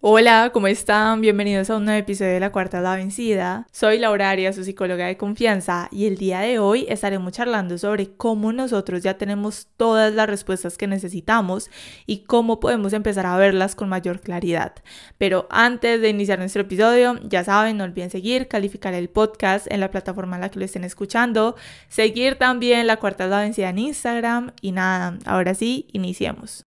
Hola, ¿cómo están? Bienvenidos a un nuevo episodio de La Cuarta La Vencida. Soy Laura Arias, su psicóloga de confianza, y el día de hoy estaremos charlando sobre cómo nosotros ya tenemos todas las respuestas que necesitamos y cómo podemos empezar a verlas con mayor claridad. Pero antes de iniciar nuestro episodio, ya saben, no olviden seguir, calificar el podcast en la plataforma en la que lo estén escuchando, seguir también La Cuarta La Vencida en Instagram y nada, ahora sí, iniciemos.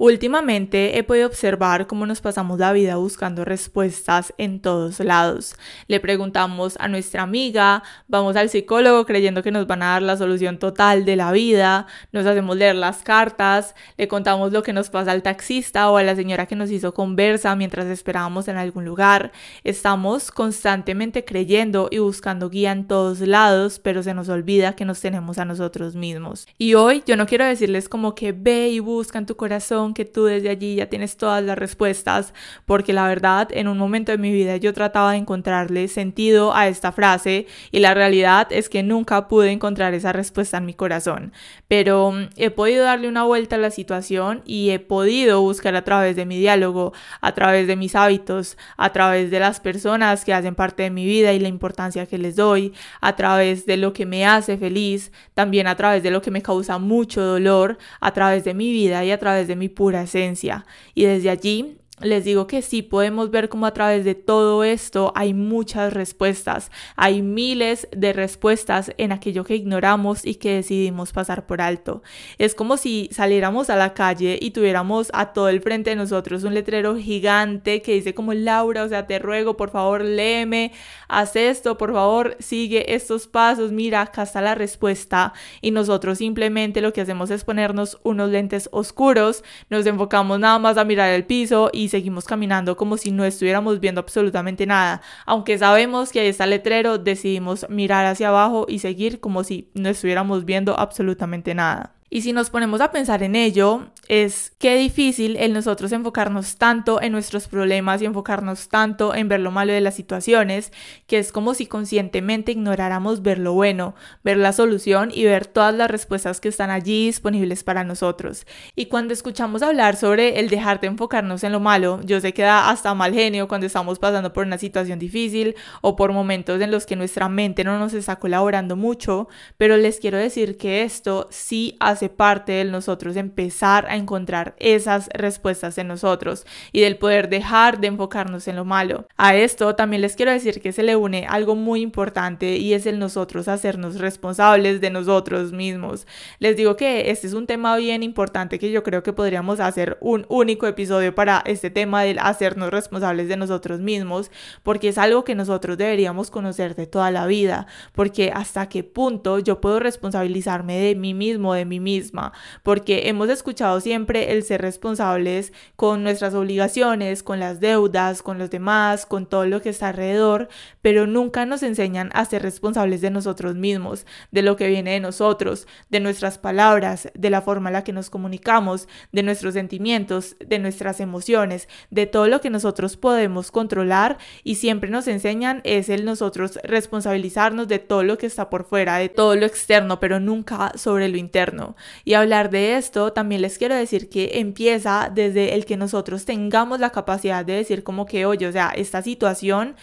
Últimamente he podido observar cómo nos pasamos la vida buscando respuestas en todos lados. Le preguntamos a nuestra amiga, vamos al psicólogo creyendo que nos van a dar la solución total de la vida, nos hacemos leer las cartas, le contamos lo que nos pasa al taxista o a la señora que nos hizo conversa mientras esperábamos en algún lugar. Estamos constantemente creyendo y buscando guía en todos lados, pero se nos olvida que nos tenemos a nosotros mismos. Y hoy yo no quiero decirles como que ve y busca en tu corazón que tú desde allí ya tienes todas las respuestas, porque la verdad en un momento de mi vida yo trataba de encontrarle sentido a esta frase y la realidad es que nunca pude encontrar esa respuesta en mi corazón. Pero mm, he podido darle una vuelta a la situación y he podido buscar a través de mi diálogo, a través de mis hábitos, a través de las personas que hacen parte de mi vida y la importancia que les doy, a través de lo que me hace feliz, también a través de lo que me causa mucho dolor, a través de mi vida y a través de mi pura esencia. Y desde allí les digo que sí podemos ver cómo a través de todo esto hay muchas respuestas, hay miles de respuestas en aquello que ignoramos y que decidimos pasar por alto. Es como si saliéramos a la calle y tuviéramos a todo el frente de nosotros un letrero gigante que dice como Laura, o sea, te ruego, por favor, léeme, haz esto, por favor, sigue estos pasos, mira, acá está la respuesta y nosotros simplemente lo que hacemos es ponernos unos lentes oscuros, nos enfocamos nada más a mirar el piso y seguimos caminando como si no estuviéramos viendo absolutamente nada. Aunque sabemos que ahí está el letrero, decidimos mirar hacia abajo y seguir como si no estuviéramos viendo absolutamente nada. Y si nos ponemos a pensar en ello, es qué difícil el nosotros enfocarnos tanto en nuestros problemas y enfocarnos tanto en ver lo malo de las situaciones, que es como si conscientemente ignoráramos ver lo bueno, ver la solución y ver todas las respuestas que están allí disponibles para nosotros. Y cuando escuchamos hablar sobre el dejar de enfocarnos en lo malo, yo sé que da hasta mal genio cuando estamos pasando por una situación difícil o por momentos en los que nuestra mente no nos está colaborando mucho, pero les quiero decir que esto sí hace hace parte de nosotros empezar a encontrar esas respuestas en nosotros y del poder dejar de enfocarnos en lo malo. A esto también les quiero decir que se le une algo muy importante y es el nosotros hacernos responsables de nosotros mismos. Les digo que este es un tema bien importante que yo creo que podríamos hacer un único episodio para este tema del hacernos responsables de nosotros mismos porque es algo que nosotros deberíamos conocer de toda la vida porque hasta qué punto yo puedo responsabilizarme de mí mismo, de mí misma, porque hemos escuchado siempre el ser responsables con nuestras obligaciones, con las deudas, con los demás, con todo lo que está alrededor, pero nunca nos enseñan a ser responsables de nosotros mismos, de lo que viene de nosotros, de nuestras palabras, de la forma en la que nos comunicamos, de nuestros sentimientos, de nuestras emociones, de todo lo que nosotros podemos controlar y siempre nos enseñan es el nosotros responsabilizarnos de todo lo que está por fuera, de todo lo externo, pero nunca sobre lo interno. Y hablar de esto, también les quiero decir que empieza desde el que nosotros tengamos la capacidad de decir como que, oye, o sea, esta situación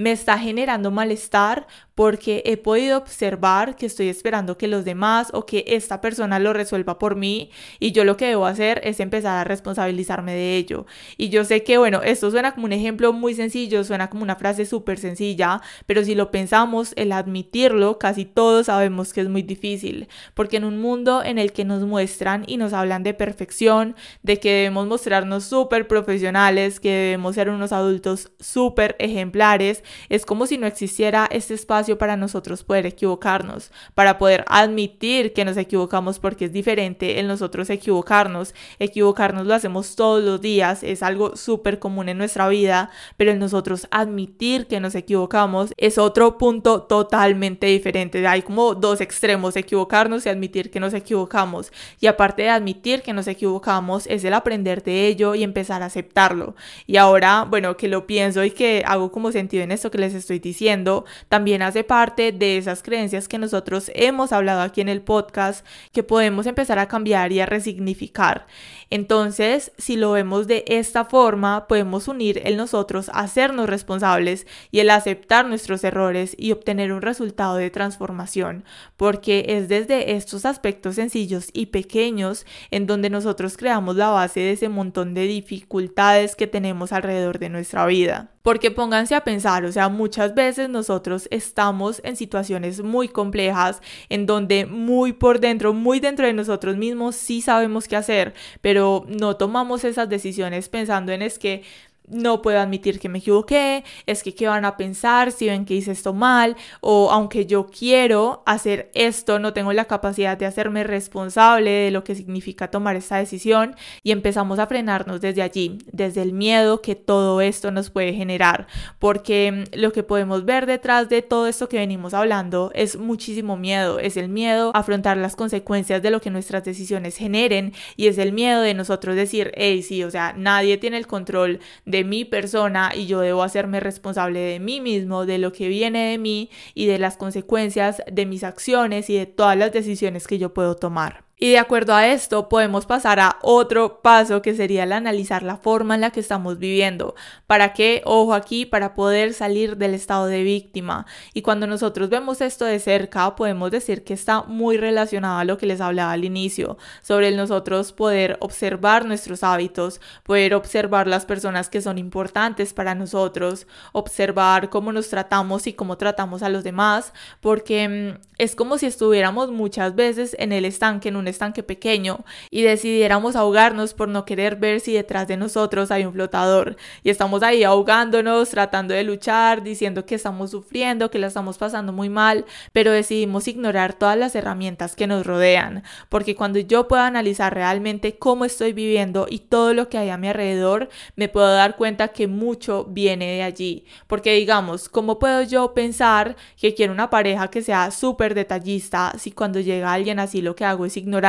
me está generando malestar porque he podido observar que estoy esperando que los demás o que esta persona lo resuelva por mí y yo lo que debo hacer es empezar a responsabilizarme de ello. Y yo sé que, bueno, esto suena como un ejemplo muy sencillo, suena como una frase súper sencilla, pero si lo pensamos, el admitirlo, casi todos sabemos que es muy difícil, porque en un mundo en el que nos muestran y nos hablan de perfección, de que debemos mostrarnos súper profesionales, que debemos ser unos adultos súper ejemplares, es como si no existiera este espacio para nosotros poder equivocarnos, para poder admitir que nos equivocamos porque es diferente en nosotros equivocarnos. Equivocarnos lo hacemos todos los días, es algo súper común en nuestra vida, pero en nosotros admitir que nos equivocamos es otro punto totalmente diferente. Hay como dos extremos, equivocarnos y admitir que nos equivocamos. Y aparte de admitir que nos equivocamos, es el aprender de ello y empezar a aceptarlo. Y ahora, bueno, que lo pienso y que hago como sentido en que les estoy diciendo, también hace parte de esas creencias que nosotros hemos hablado aquí en el podcast, que podemos empezar a cambiar y a resignificar. Entonces, si lo vemos de esta forma, podemos unir el nosotros a hacernos responsables y el aceptar nuestros errores y obtener un resultado de transformación, porque es desde estos aspectos sencillos y pequeños en donde nosotros creamos la base de ese montón de dificultades que tenemos alrededor de nuestra vida. Porque pónganse a pensar, o sea, muchas veces nosotros estamos en situaciones muy complejas, en donde muy por dentro, muy dentro de nosotros mismos sí sabemos qué hacer, pero no tomamos esas decisiones pensando en es que no puedo admitir que me equivoqué, es que qué van a pensar si ven que hice esto mal, o aunque yo quiero hacer esto, no tengo la capacidad de hacerme responsable de lo que significa tomar esta decisión y empezamos a frenarnos desde allí, desde el miedo que todo esto nos puede generar, porque mm, lo que podemos ver detrás de todo esto que venimos hablando es muchísimo miedo, es el miedo a afrontar las consecuencias de lo que nuestras decisiones generen y es el miedo de nosotros decir, hey, sí, o sea, nadie tiene el control de mi persona y yo debo hacerme responsable de mí mismo, de lo que viene de mí y de las consecuencias de mis acciones y de todas las decisiones que yo puedo tomar. Y de acuerdo a esto podemos pasar a otro paso que sería el analizar la forma en la que estamos viviendo. ¿Para qué? Ojo aquí, para poder salir del estado de víctima. Y cuando nosotros vemos esto de cerca, podemos decir que está muy relacionado a lo que les hablaba al inicio, sobre nosotros poder observar nuestros hábitos, poder observar las personas que son importantes para nosotros, observar cómo nos tratamos y cómo tratamos a los demás, porque mm, es como si estuviéramos muchas veces en el estanque, en un estanque pequeño y decidiéramos ahogarnos por no querer ver si detrás de nosotros hay un flotador. Y estamos ahí ahogándonos, tratando de luchar, diciendo que estamos sufriendo, que la estamos pasando muy mal, pero decidimos ignorar todas las herramientas que nos rodean, porque cuando yo puedo analizar realmente cómo estoy viviendo y todo lo que hay a mi alrededor, me puedo dar cuenta que mucho viene de allí, porque digamos, ¿cómo puedo yo pensar que quiero una pareja que sea súper detallista si cuando llega alguien así lo que hago es ignorar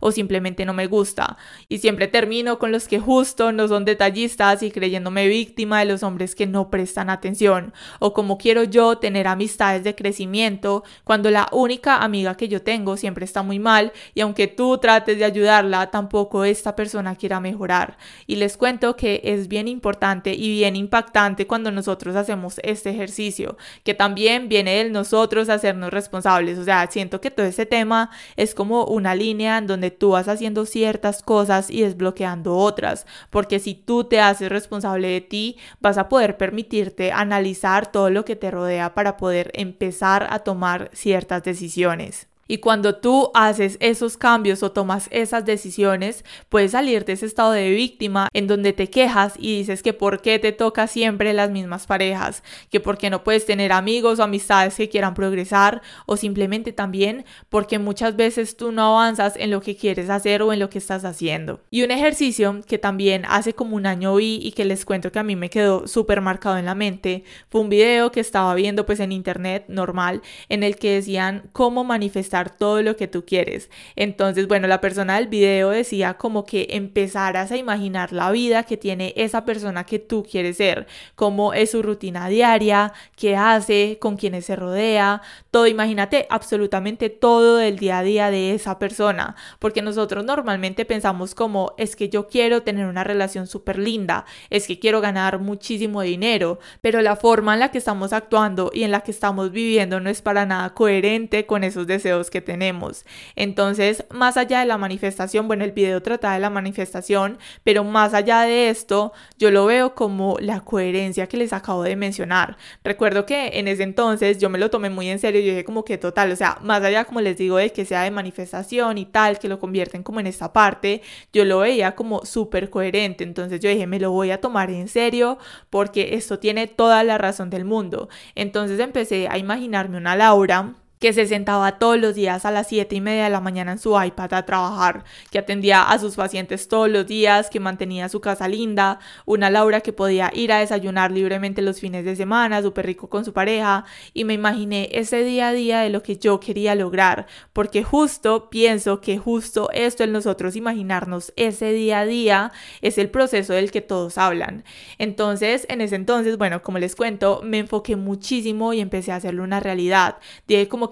o simplemente no me gusta. Y siempre termino con los que justo no son detallistas y creyéndome víctima de los hombres que no prestan atención. O como quiero yo tener amistades de crecimiento cuando la única amiga que yo tengo siempre está muy mal y aunque tú trates de ayudarla, tampoco esta persona quiera mejorar. Y les cuento que es bien importante y bien impactante cuando nosotros hacemos este ejercicio, que también viene de nosotros hacernos responsables. O sea, siento que todo este tema es como una línea en donde tú vas haciendo ciertas cosas y desbloqueando otras, porque si tú te haces responsable de ti, vas a poder permitirte analizar todo lo que te rodea para poder empezar a tomar ciertas decisiones. Y cuando tú haces esos cambios o tomas esas decisiones, puedes salir de ese estado de víctima en donde te quejas y dices que por qué te toca siempre las mismas parejas, que por qué no puedes tener amigos o amistades que quieran progresar o simplemente también porque muchas veces tú no avanzas en lo que quieres hacer o en lo que estás haciendo. Y un ejercicio que también hace como un año vi y que les cuento que a mí me quedó súper marcado en la mente fue un video que estaba viendo pues en internet normal en el que decían cómo manifestar todo lo que tú quieres. Entonces, bueno, la persona del video decía como que empezaras a imaginar la vida que tiene esa persona que tú quieres ser, cómo es su rutina diaria, qué hace, con quiénes se rodea, todo, imagínate absolutamente todo del día a día de esa persona, porque nosotros normalmente pensamos como es que yo quiero tener una relación súper linda, es que quiero ganar muchísimo dinero, pero la forma en la que estamos actuando y en la que estamos viviendo no es para nada coherente con esos deseos que tenemos. Entonces, más allá de la manifestación, bueno, el video trata de la manifestación, pero más allá de esto, yo lo veo como la coherencia que les acabo de mencionar. Recuerdo que en ese entonces yo me lo tomé muy en serio, yo dije como que total, o sea, más allá, como les digo, de que sea de manifestación y tal, que lo convierten como en esta parte, yo lo veía como súper coherente. Entonces yo dije, me lo voy a tomar en serio porque esto tiene toda la razón del mundo. Entonces empecé a imaginarme una Laura que se sentaba todos los días a las 7 y media de la mañana en su iPad a trabajar, que atendía a sus pacientes todos los días, que mantenía su casa linda, una Laura que podía ir a desayunar libremente los fines de semana, súper rico con su pareja, y me imaginé ese día a día de lo que yo quería lograr, porque justo pienso que justo esto en nosotros imaginarnos ese día a día es el proceso del que todos hablan. Entonces, en ese entonces, bueno, como les cuento, me enfoqué muchísimo y empecé a hacerlo una realidad. Dije como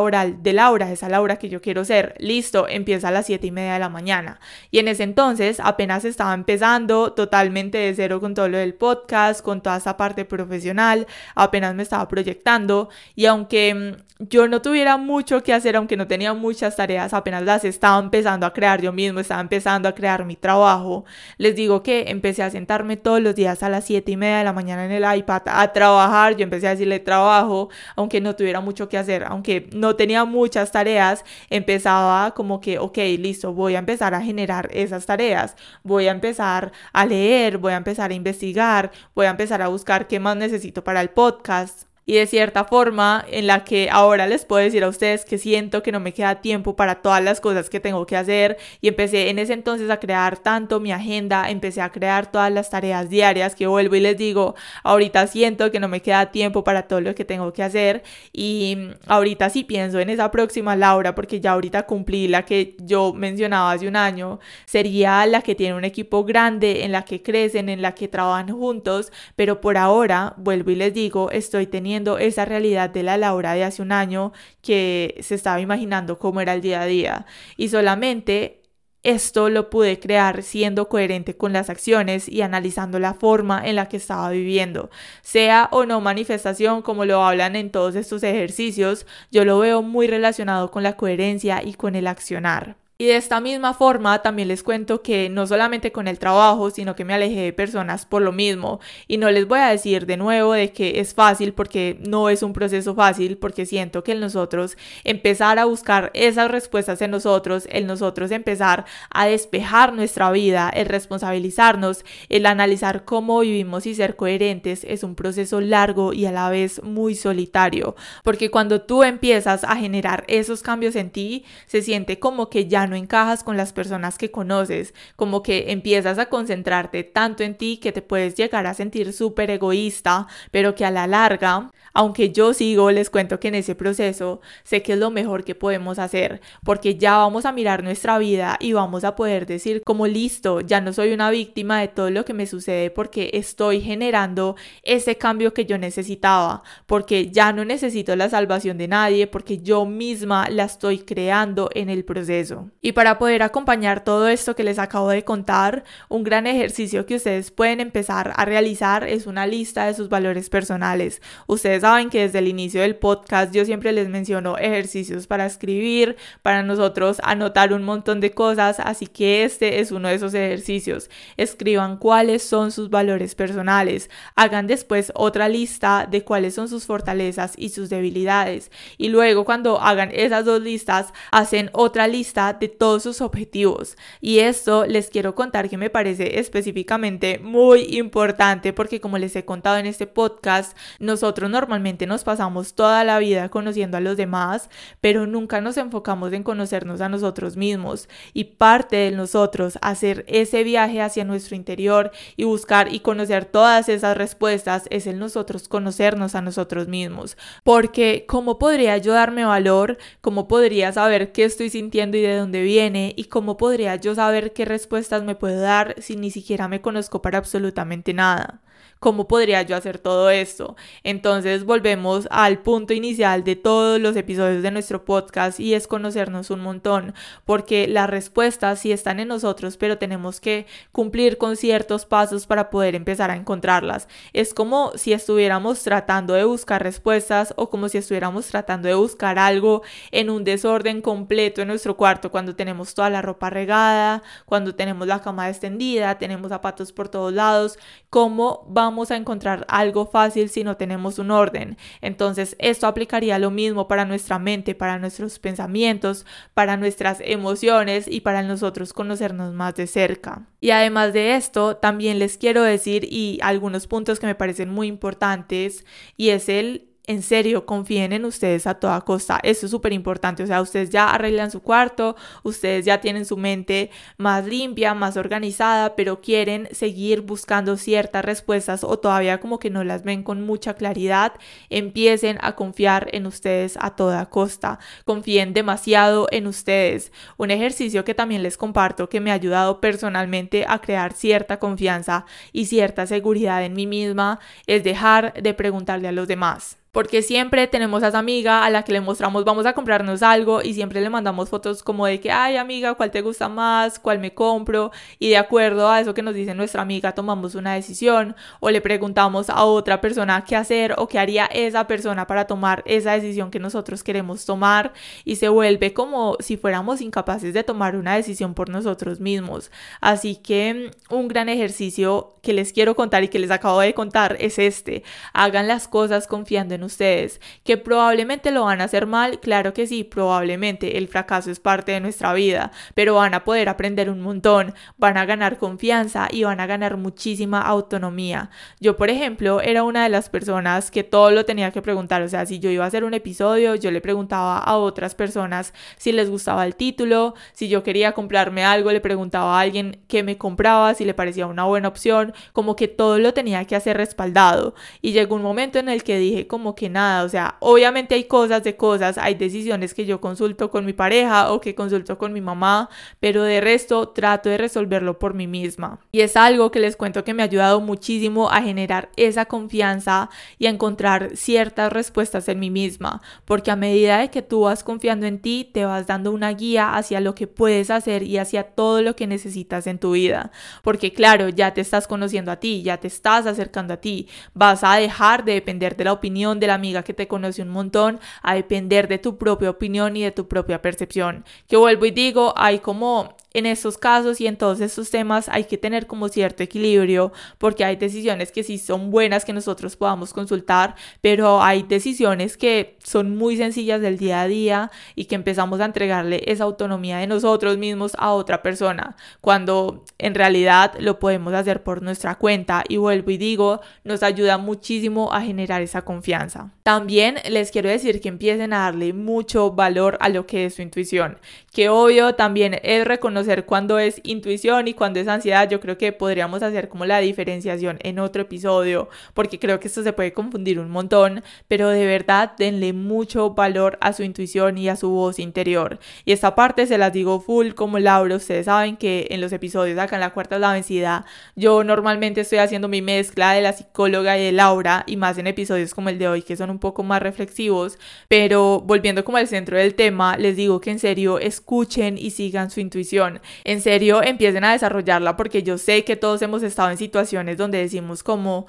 Oral de Laura, esa Laura que yo quiero ser. Listo, empieza a las 7 y media de la mañana. Y en ese entonces apenas estaba empezando totalmente de cero con todo lo del podcast, con toda esa parte profesional. Apenas me estaba proyectando. Y aunque mm, yo no tuviera mucho que hacer, aunque no tenía muchas tareas, apenas las estaba empezando a crear yo mismo, estaba empezando a crear mi trabajo. Les digo que empecé a sentarme todos los días a las 7 y media de la mañana en el iPad a trabajar. Yo empecé a decirle trabajo, aunque no tuviera mucho que hacer, aunque no tenía muchas tareas, empezaba como que, ok, listo, voy a empezar a generar esas tareas, voy a empezar a leer, voy a empezar a investigar, voy a empezar a buscar qué más necesito para el podcast y de cierta forma en la que ahora les puedo decir a ustedes que siento que no me queda tiempo para todas las cosas que tengo que hacer y empecé en ese entonces a crear tanto mi agenda, empecé a crear todas las tareas diarias que vuelvo y les digo, ahorita siento que no me queda tiempo para todo lo que tengo que hacer y ahorita sí pienso en esa próxima Laura porque ya ahorita cumplí la que yo mencionaba hace un año, sería la que tiene un equipo grande, en la que crecen, en la que trabajan juntos, pero por ahora, vuelvo y les digo, estoy teniendo esa realidad de la Laura de hace un año que se estaba imaginando cómo era el día a día. Y solamente esto lo pude crear siendo coherente con las acciones y analizando la forma en la que estaba viviendo. Sea o no manifestación, como lo hablan en todos estos ejercicios, yo lo veo muy relacionado con la coherencia y con el accionar. Y de esta misma forma también les cuento que no solamente con el trabajo, sino que me alejé de personas por lo mismo. Y no les voy a decir de nuevo de que es fácil porque no es un proceso fácil, porque siento que el nosotros empezar a buscar esas respuestas en nosotros, el nosotros empezar a despejar nuestra vida, el responsabilizarnos, el analizar cómo vivimos y ser coherentes es un proceso largo y a la vez muy solitario. Porque cuando tú empiezas a generar esos cambios en ti, se siente como que ya no encajas con las personas que conoces, como que empiezas a concentrarte tanto en ti que te puedes llegar a sentir súper egoísta, pero que a la larga, aunque yo sigo, les cuento que en ese proceso sé que es lo mejor que podemos hacer, porque ya vamos a mirar nuestra vida y vamos a poder decir como listo, ya no soy una víctima de todo lo que me sucede porque estoy generando ese cambio que yo necesitaba, porque ya no necesito la salvación de nadie, porque yo misma la estoy creando en el proceso. Y para poder acompañar todo esto que les acabo de contar, un gran ejercicio que ustedes pueden empezar a realizar es una lista de sus valores personales. Ustedes saben que desde el inicio del podcast yo siempre les menciono ejercicios para escribir, para nosotros anotar un montón de cosas, así que este es uno de esos ejercicios. Escriban cuáles son sus valores personales, hagan después otra lista de cuáles son sus fortalezas y sus debilidades y luego cuando hagan esas dos listas hacen otra lista de todos sus objetivos. Y esto les quiero contar que me parece específicamente muy importante porque como les he contado en este podcast, nosotros normalmente nos pasamos toda la vida conociendo a los demás, pero nunca nos enfocamos en conocernos a nosotros mismos. Y parte de nosotros hacer ese viaje hacia nuestro interior y buscar y conocer todas esas respuestas es el nosotros conocernos a nosotros mismos. Porque ¿cómo podría yo darme valor? ¿Cómo podría saber qué estoy sintiendo y de dónde viene? ¿Y cómo podría yo saber qué respuestas me puedo dar si ni siquiera me conozco para absolutamente nada? ¿Cómo podría yo hacer todo esto? Entonces volvemos al punto inicial de todos los episodios de nuestro podcast y es conocernos un montón, porque las respuestas sí están en nosotros, pero tenemos que cumplir con ciertos pasos para poder empezar a encontrarlas. Es como si estuviéramos tratando de buscar respuestas o como si estuviéramos tratando de buscar algo en un desorden completo en nuestro cuarto cuando tenemos toda la ropa regada, cuando tenemos la cama extendida, tenemos zapatos por todos lados, ¿cómo vamos a encontrar algo fácil si no tenemos un orden. Entonces, esto aplicaría lo mismo para nuestra mente, para nuestros pensamientos, para nuestras emociones y para nosotros conocernos más de cerca. Y además de esto, también les quiero decir y algunos puntos que me parecen muy importantes y es el en serio, confíen en ustedes a toda costa. Eso es súper importante. O sea, ustedes ya arreglan su cuarto, ustedes ya tienen su mente más limpia, más organizada, pero quieren seguir buscando ciertas respuestas o todavía como que no las ven con mucha claridad. Empiecen a confiar en ustedes a toda costa. Confíen demasiado en ustedes. Un ejercicio que también les comparto que me ha ayudado personalmente a crear cierta confianza y cierta seguridad en mí misma es dejar de preguntarle a los demás porque siempre tenemos a esa amiga a la que le mostramos vamos a comprarnos algo y siempre le mandamos fotos como de que, ay amiga, ¿cuál te gusta más? ¿Cuál me compro? Y de acuerdo a eso que nos dice nuestra amiga tomamos una decisión o le preguntamos a otra persona qué hacer o qué haría esa persona para tomar esa decisión que nosotros queremos tomar y se vuelve como si fuéramos incapaces de tomar una decisión por nosotros mismos. Así que mm, un gran ejercicio que les quiero contar y que les acabo de contar es este. Hagan las cosas confiando en ustedes. Que probablemente lo van a hacer mal, claro que sí, probablemente el fracaso es parte de nuestra vida, pero van a poder aprender un montón, van a ganar confianza y van a ganar muchísima autonomía. Yo, por ejemplo, era una de las personas que todo lo tenía que preguntar, o sea, si yo iba a hacer un episodio, yo le preguntaba a otras personas si les gustaba el título, si yo quería comprarme algo, le preguntaba a alguien qué me compraba, si le parecía una buena opción, como que todo lo tenía que hacer respaldado. Y llegó un momento en el que dije como que nada, o sea, obviamente hay cosas de cosas, hay decisiones que yo consulto con mi pareja o que consulto con mi mamá, pero de resto trato de resolverlo por mí misma. Y es algo que les cuento que me ha ayudado muchísimo a generar esa confianza y a encontrar ciertas respuestas en mí misma, porque a medida de que tú vas confiando en ti, te vas dando una guía hacia lo que puedes hacer y hacia todo lo que necesitas en tu vida, porque claro, ya te estás conociendo a ti, ya te estás acercando a ti, vas a dejar de depender de la opinión de la amiga que te conoce un montón a depender de tu propia opinión y de tu propia percepción. Que vuelvo y digo, hay como en estos casos y en todos estos temas hay que tener como cierto equilibrio porque hay decisiones que sí son buenas que nosotros podamos consultar, pero hay decisiones que son muy sencillas del día a día y que empezamos a entregarle esa autonomía de nosotros mismos a otra persona, cuando en realidad lo podemos hacer por nuestra cuenta y vuelvo y digo, nos ayuda muchísimo a generar esa confianza. También les quiero decir que empiecen a darle mucho valor a lo que es su intuición, que obvio también es reconocer conocer cuándo es intuición y cuándo es ansiedad, yo creo que podríamos hacer como la diferenciación en otro episodio, porque creo que esto se puede confundir un montón, pero de verdad denle mucho valor a su intuición y a su voz interior. Y esta parte se las digo full como Laura, ustedes saben que en los episodios acá en la cuarta es la vencida, yo normalmente estoy haciendo mi mezcla de la psicóloga y de Laura, y más en episodios como el de hoy que son un poco más reflexivos, pero volviendo como al centro del tema, les digo que en serio escuchen y sigan su intuición en serio, empiecen a desarrollarla porque yo sé que todos hemos estado en situaciones donde decimos como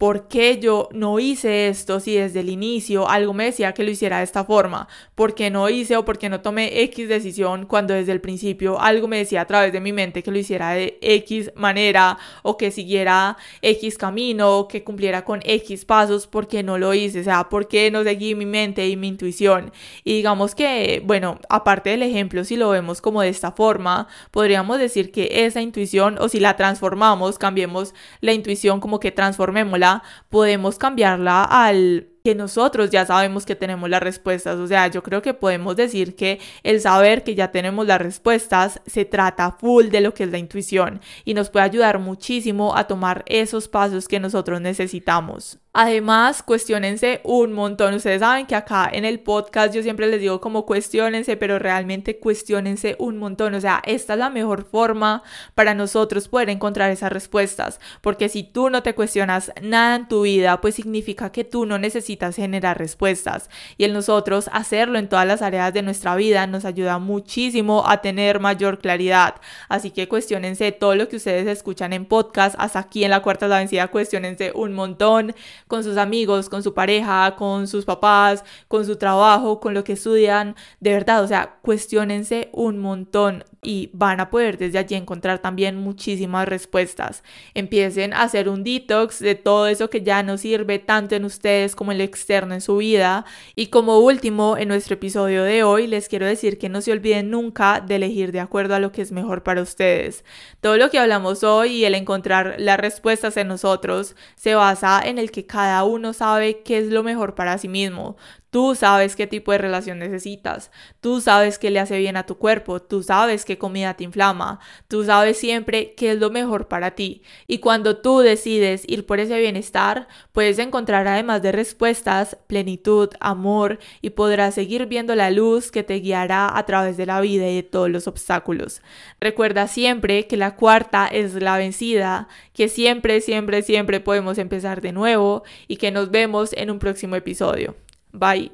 ¿por qué yo no hice esto si desde el inicio algo me decía que lo hiciera de esta forma? ¿Por qué no hice o por qué no tomé X decisión cuando desde el principio algo me decía a través de mi mente que lo hiciera de X manera o que siguiera X camino o que cumpliera con X pasos? ¿Por qué no lo hice? O sea, ¿por qué no seguí mi mente y mi intuición? Y digamos que, bueno, aparte del ejemplo, si lo vemos como de esta forma, podríamos decir que esa intuición o si la transformamos, cambiemos la intuición como que transformémosla podemos cambiarla al que nosotros ya sabemos que tenemos las respuestas. O sea, yo creo que podemos decir que el saber que ya tenemos las respuestas se trata full de lo que es la intuición y nos puede ayudar muchísimo a tomar esos pasos que nosotros necesitamos. Además, cuestionense un montón. Ustedes saben que acá en el podcast yo siempre les digo como cuestionense, pero realmente cuestionense un montón. O sea, esta es la mejor forma para nosotros poder encontrar esas respuestas. Porque si tú no te cuestionas nada en tu vida, pues significa que tú no necesitas generar respuestas. Y el nosotros hacerlo en todas las áreas de nuestra vida nos ayuda muchísimo a tener mayor claridad. Así que cuestionense todo lo que ustedes escuchan en podcast. Hasta aquí en la cuarta la vencida, cuestionense un montón con sus amigos, con su pareja, con sus papás, con su trabajo, con lo que estudian. De verdad, o sea, cuestionense un montón y van a poder desde allí encontrar también muchísimas respuestas. Empiecen a hacer un detox de todo eso que ya no sirve tanto en ustedes como en el externo en su vida. Y como último, en nuestro episodio de hoy, les quiero decir que no se olviden nunca de elegir de acuerdo a lo que es mejor para ustedes. Todo lo que hablamos hoy y el encontrar las respuestas en nosotros se basa en el que cada uno sabe qué es lo mejor para sí mismo. Tú sabes qué tipo de relación necesitas, tú sabes qué le hace bien a tu cuerpo, tú sabes qué comida te inflama, tú sabes siempre qué es lo mejor para ti. Y cuando tú decides ir por ese bienestar, puedes encontrar además de respuestas, plenitud, amor y podrás seguir viendo la luz que te guiará a través de la vida y de todos los obstáculos. Recuerda siempre que la cuarta es la vencida, que siempre, siempre, siempre podemos empezar de nuevo y que nos vemos en un próximo episodio. Bye.